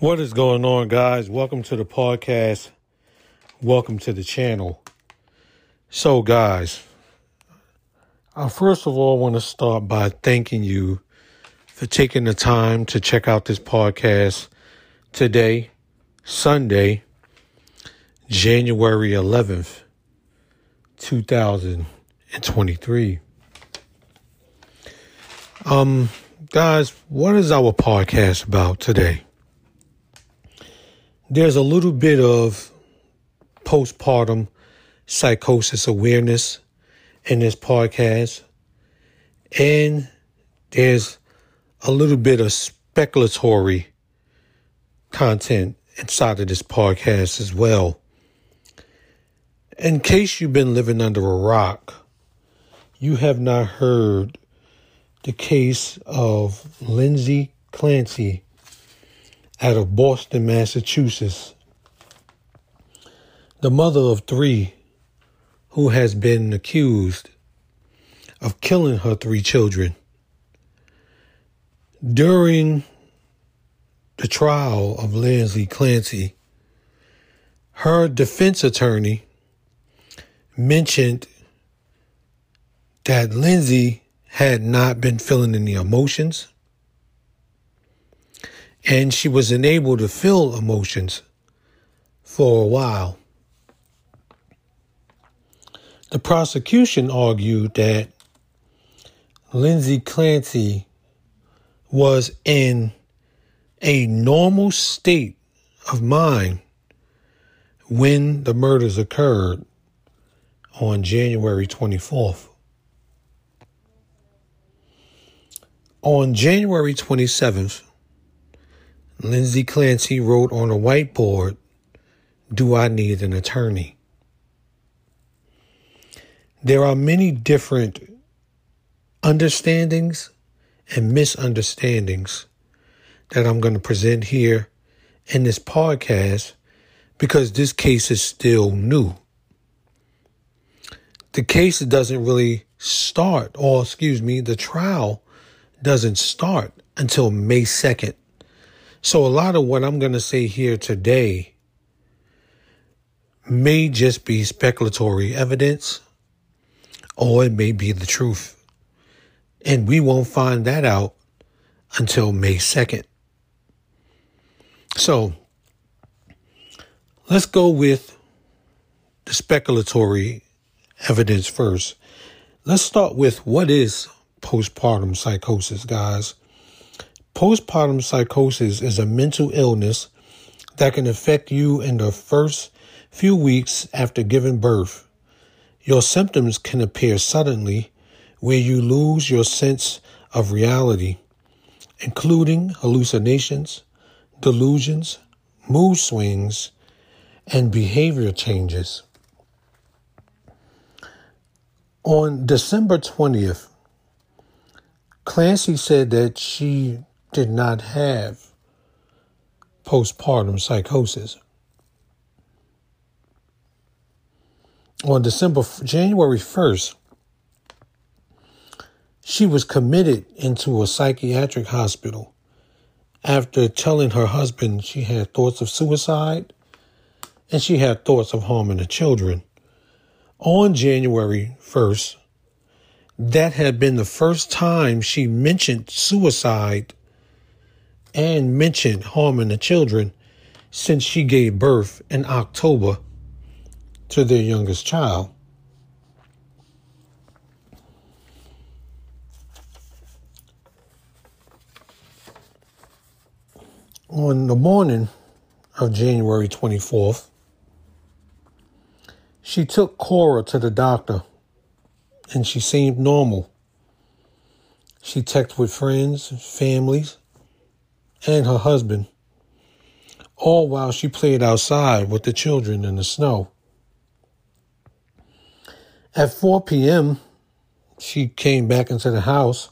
What is going on, guys? Welcome to the podcast. Welcome to the channel. So, guys, I first of all want to start by thanking you for taking the time to check out this podcast today, Sunday, January 11th, 2023. Um, guys, what is our podcast about today? There's a little bit of postpartum psychosis awareness in this podcast. And there's a little bit of speculatory content inside of this podcast as well. In case you've been living under a rock, you have not heard the case of Lindsay Clancy out of Boston, Massachusetts. The mother of three who has been accused of killing her three children. During the trial of Lindsay Clancy, her defense attorney mentioned that Lindsay had not been feeling any emotions and she was unable to feel emotions for a while. The prosecution argued that Lindsay Clancy was in a normal state of mind when the murders occurred on January 24th. On January 27th, Lindsay Clancy wrote on a whiteboard, Do I need an attorney? There are many different understandings and misunderstandings that I'm going to present here in this podcast because this case is still new. The case doesn't really start, or excuse me, the trial doesn't start until May 2nd. So, a lot of what I'm going to say here today may just be speculatory evidence or it may be the truth. And we won't find that out until May 2nd. So, let's go with the speculatory evidence first. Let's start with what is postpartum psychosis, guys. Postpartum psychosis is a mental illness that can affect you in the first few weeks after giving birth. Your symptoms can appear suddenly where you lose your sense of reality, including hallucinations, delusions, mood swings, and behavior changes. On December 20th, Clancy said that she did not have postpartum psychosis. On December, January 1st, she was committed into a psychiatric hospital after telling her husband she had thoughts of suicide and she had thoughts of harming the children. On January 1st, that had been the first time she mentioned suicide and mentioned harming the children since she gave birth in October to their youngest child. On the morning of January 24th, she took Cora to the doctor and she seemed normal. She texted with friends, and families, and her husband, all while she played outside with the children in the snow. At 4 p.m., she came back into the house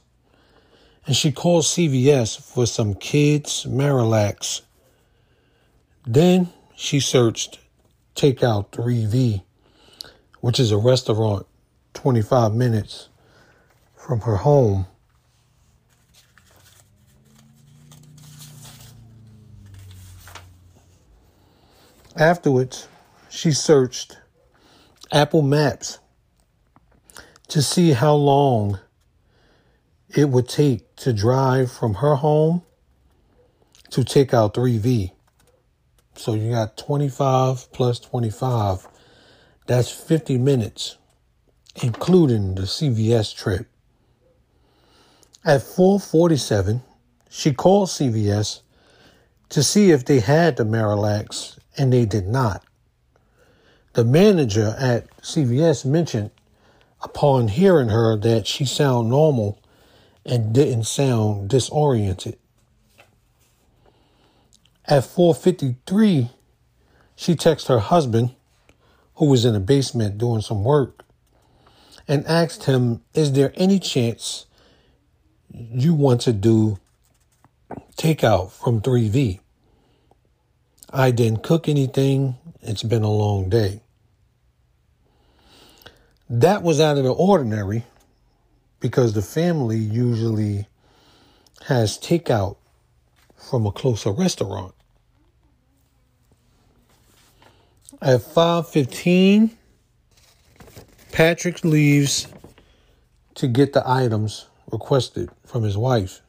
and she called CVS for some kids' Miralax. Then she searched Takeout 3V, which is a restaurant 25 minutes from her home. Afterwards, she searched Apple Maps to see how long it would take to drive from her home to take out 3V. So you got 25 plus 25. That's 50 minutes, including the CVS trip. At 447, she called CVS to see if they had the Miralax, and they did not. The manager at CVS mentioned upon hearing her that she sounded normal and didn't sound disoriented. At 4:53, she texted her husband, who was in the basement doing some work, and asked him, "Is there any chance you want to do takeout from 3V?" I didn't cook anything. It's been a long day. That was out of the ordinary because the family usually has takeout from a closer restaurant. At 5:15, Patrick leaves to get the items requested from his wife.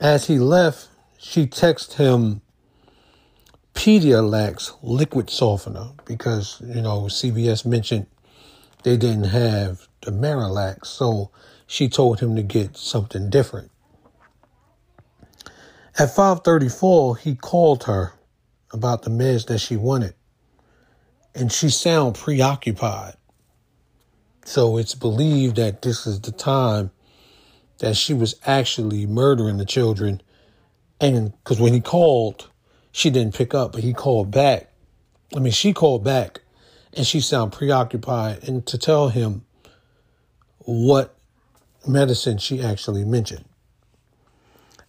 As he left, she texted him Pedialyte liquid softener because, you know, CVS mentioned they didn't have the Miralax, so she told him to get something different. At 5:34, he called her about the meds that she wanted, and she sounded preoccupied. So it's believed that this is the time that she was actually murdering the children, and because when he called, she didn't pick up, but he called back. I mean, she called back, and she sounded preoccupied, and to tell him what medicine she actually mentioned.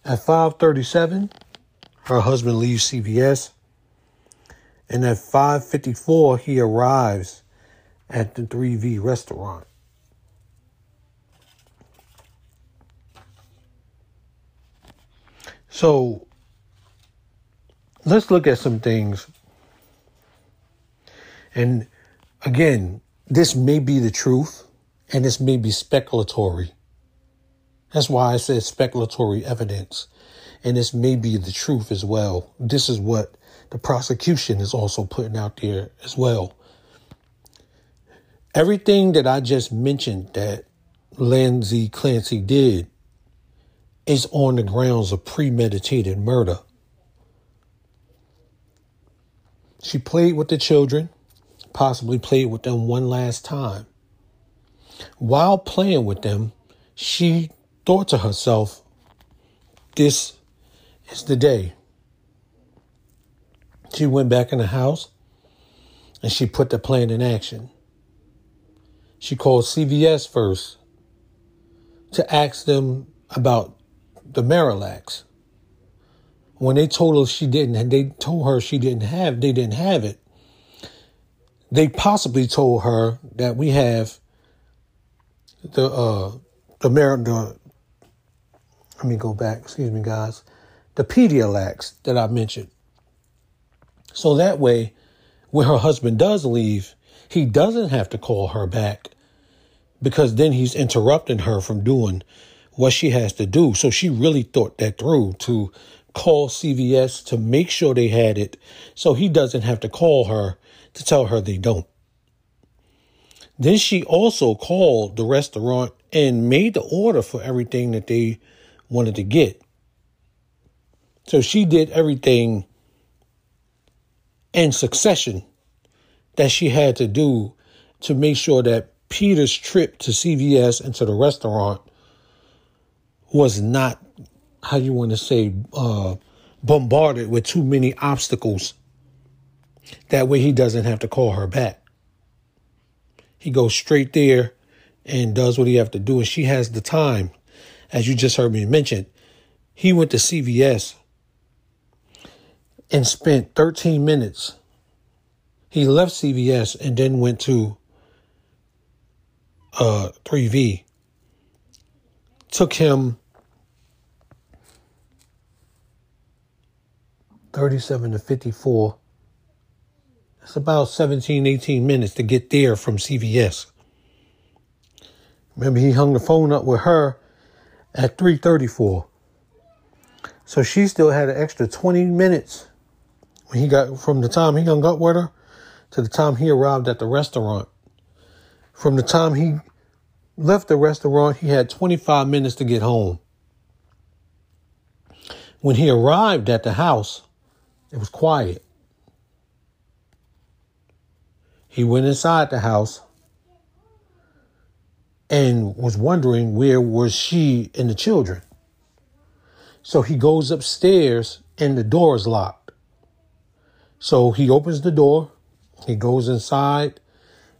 At 5:37, her husband leaves CVS, and at 5:54 he arrives at the 3V restaurant. So let's look at some things. And again, this may be the truth and this may be speculatory. That's why I said speculatory evidence. And this may be the truth as well. This is what the prosecution is also putting out there as well. Everything that I just mentioned that Lindsay Clancy did is on the grounds of premeditated murder. She played with the children, possibly played with them one last time. While playing with them, she thought to herself, This is the day. She went back in the house and she put the plan in action. She called CVS first to ask them about the Miralax. When they told her she didn't, and they told her she didn't have, they didn't have it. They possibly told her that we have the uh the the let me go back, excuse me guys, the Pedialyte that I mentioned. So that way, when her husband does leave, he doesn't have to call her back because then he's interrupting her from doing what she has to do. So she really thought that through to call CVS to make sure they had it so he doesn't have to call her to tell her they don't. Then she also called the restaurant and made the order for everything that they wanted to get. So she did everything in succession that she had to do to make sure that Peter's trip to CVS and to the restaurant was not, how you want to say, uh, bombarded with too many obstacles. That way he doesn't have to call her back. He goes straight there and does what he have to do. And she has the time, as you just heard me mention. He went to CVS and spent 13 minutes. He left CVS and then went to uh, 3V. Took him 37 to 54 That's about 17, 18 minutes to get there from CVS. Remember, he hung the phone up with her at 3:34. So she still had an extra 20 minutes when he got from the time he hung up with her to the time he arrived at the restaurant. From the time he left the restaurant, he had 25 minutes to get home. When he arrived at the house, it was quiet. He went inside the house and was wondering where was she and the children. So he goes upstairs and the door is locked. So he opens the door, he goes inside,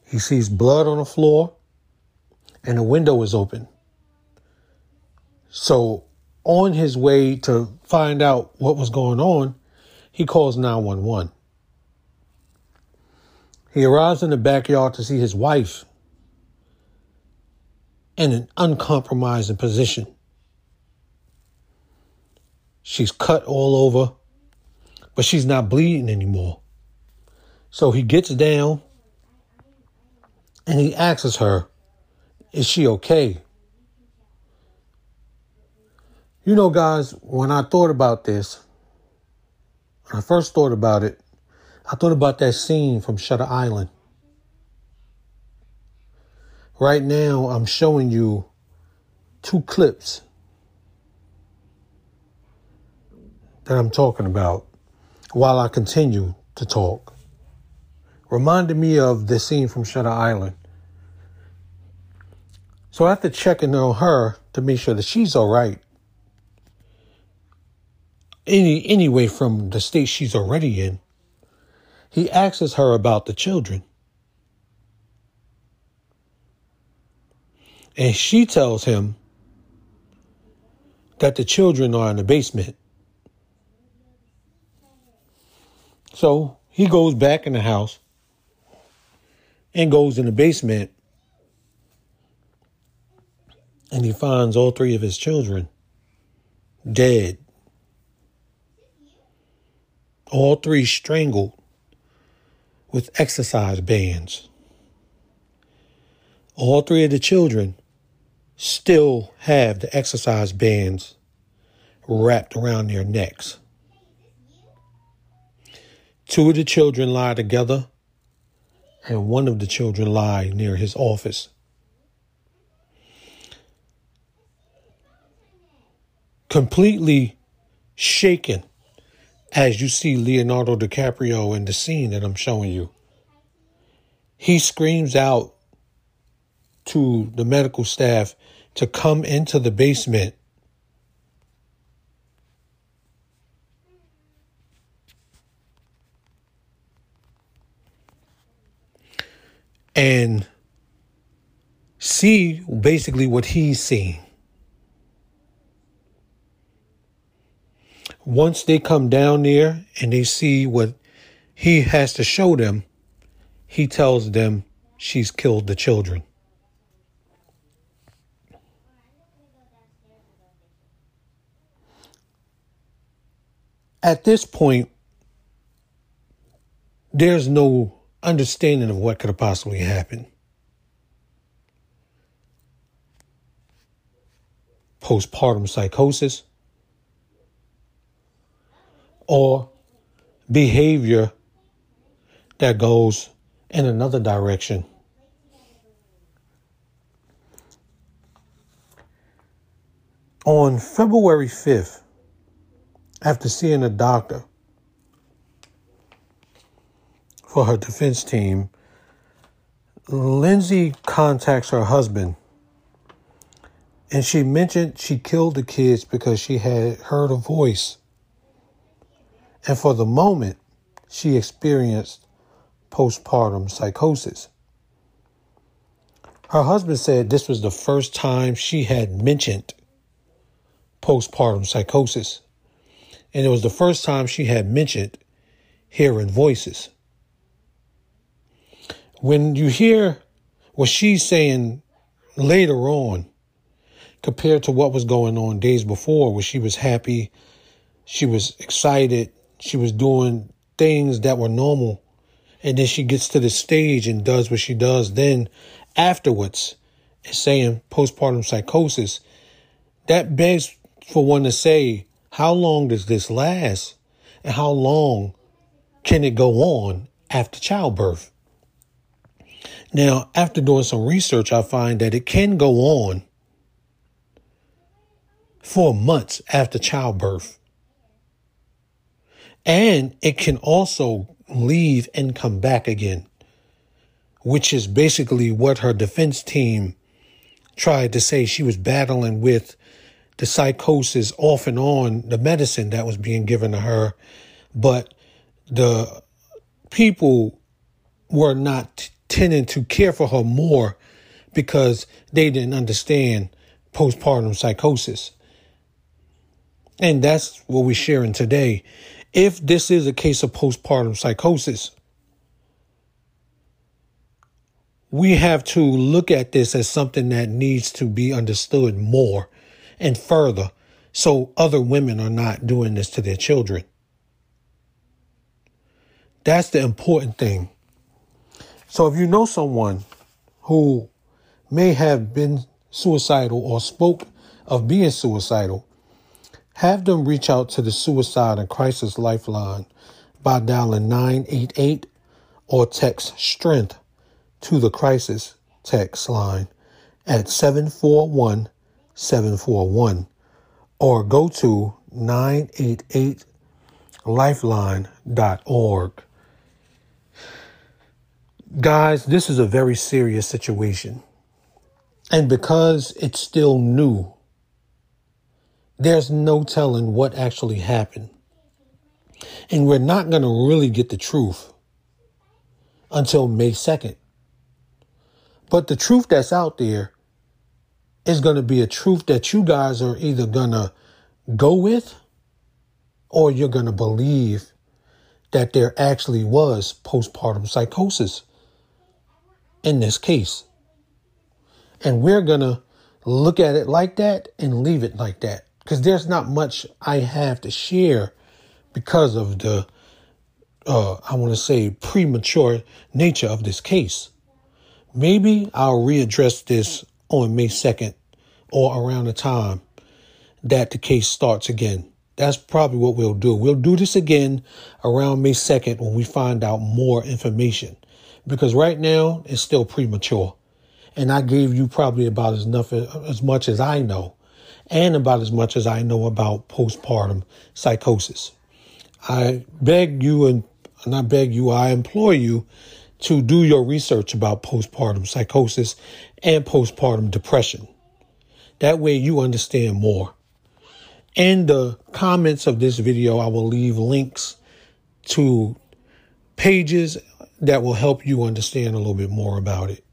he sees blood on the floor, and the window is open. So on his way to find out what was going on, he calls 911. He arrives in the backyard to see his wife in an uncompromising position. She's cut all over, but she's not bleeding anymore. So he gets down and he asks her, Is she okay? You know, guys, when I thought about this, when I first thought about it, I thought about that scene from Shutter Island. Right now, I'm showing you two clips that I'm talking about while I continue to talk. Reminded me of the scene from Shutter Island. So after checking on her to make sure that she's all right, any anyway from the state she's already in, he asks her about the children. And she tells him that the children are in the basement. So he goes back in the house and goes in the basement and he finds all three of his children dead. All three strangled with exercise bands. All three of the children still have the exercise bands wrapped around their necks. Two of the children lie together, and one of the children lie near his office. Completely shaken as you see Leonardo DiCaprio in the scene that I'm showing you. He screams out to the medical staff to come into the basement. And see basically what he's seeing. Once they come down there and they see what he has to show them, he tells them she's killed the children. at this point, there's no understanding of what could have possibly happened. Postpartum psychosis or behavior that goes in another direction. On February 5th, after seeing a doctor for her defense team, Lindsay contacts her husband and she mentioned she killed the kids because she had heard a voice. And for the moment, she experienced postpartum psychosis. Her husband said this was the first time she had mentioned postpartum psychosis and it was the first time she had mentioned hearing voices. When you hear what she's saying later on, compared to what was going on days before, where she was happy, she was excited, she was doing things that were normal And then she gets to the stage and does what she does. Then afterwards, saying postpartum psychosis, that begs for one to say, how long does this last? And how long can it go on after childbirth? Now, after doing some research, I find that it can go on for months after childbirth. And it can also leave and come back again, which is basically what her defense team tried to say she was battling with the psychosis off and on the medicine that was being given to her, but the people were not tending to care for her more because they didn't understand postpartum psychosis. And that's what we're sharing today. If this is a case of postpartum psychosis, we have to look at this as something that needs to be understood more and further so other women are not doing this to their children. That's the important thing. So if you know someone who may have been suicidal or spoke of being suicidal, have them reach out to the Suicide and Crisis Lifeline by dialing 988 or text STRENGTH to the crisis text line at 741 741 or go to 988lifeline.org. Guys, this is a very serious situation. And because it's still new, there's no telling what actually happened. And we're not going to really get the truth until May 2nd. But the truth that's out there is going to be a truth that you guys are either going to go with or you're going to believe that there actually was postpartum psychosis in this case. And we're going to look at it like that and leave it like that because there's not much I have to share because of the, uh, I want to say, premature nature of this case. Maybe I'll readdress this on May 2nd or around the time that the case starts again. That's probably what we'll do. We'll do this again around May 2nd when we find out more information. Because right now it's still premature. And I gave you probably about as enough as much as I know and about as much as I know about postpartum psychosis. I beg you and not beg you, I implore you to do your research about postpartum psychosis and postpartum depression. That way you understand more. In the comments of this video, I will leave links to pages that will help you understand a little bit more about it.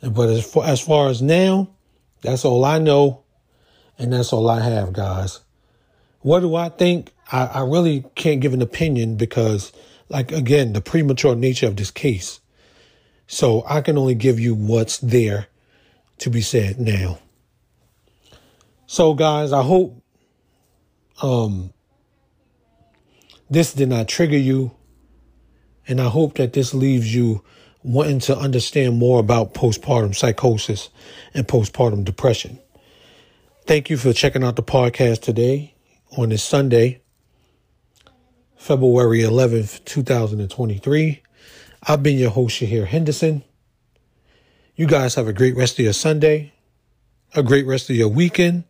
But as far, as far as now, that's all I know. And that's all I have, guys. What do I think? I, I really can't give an opinion because like again, the premature nature of this case. So I can only give you what's there to be said now. So guys, I hope um this did not trigger you and I hope that this leaves you wanting to understand more about postpartum psychosis and postpartum depression. Thank you for checking out the podcast today on this Sunday. February 11th, 2023. I've been your host, Shahir Henderson. You guys have a great rest of your Sunday, a great rest of your weekend,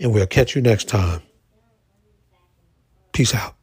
and we'll catch you next time. Peace out.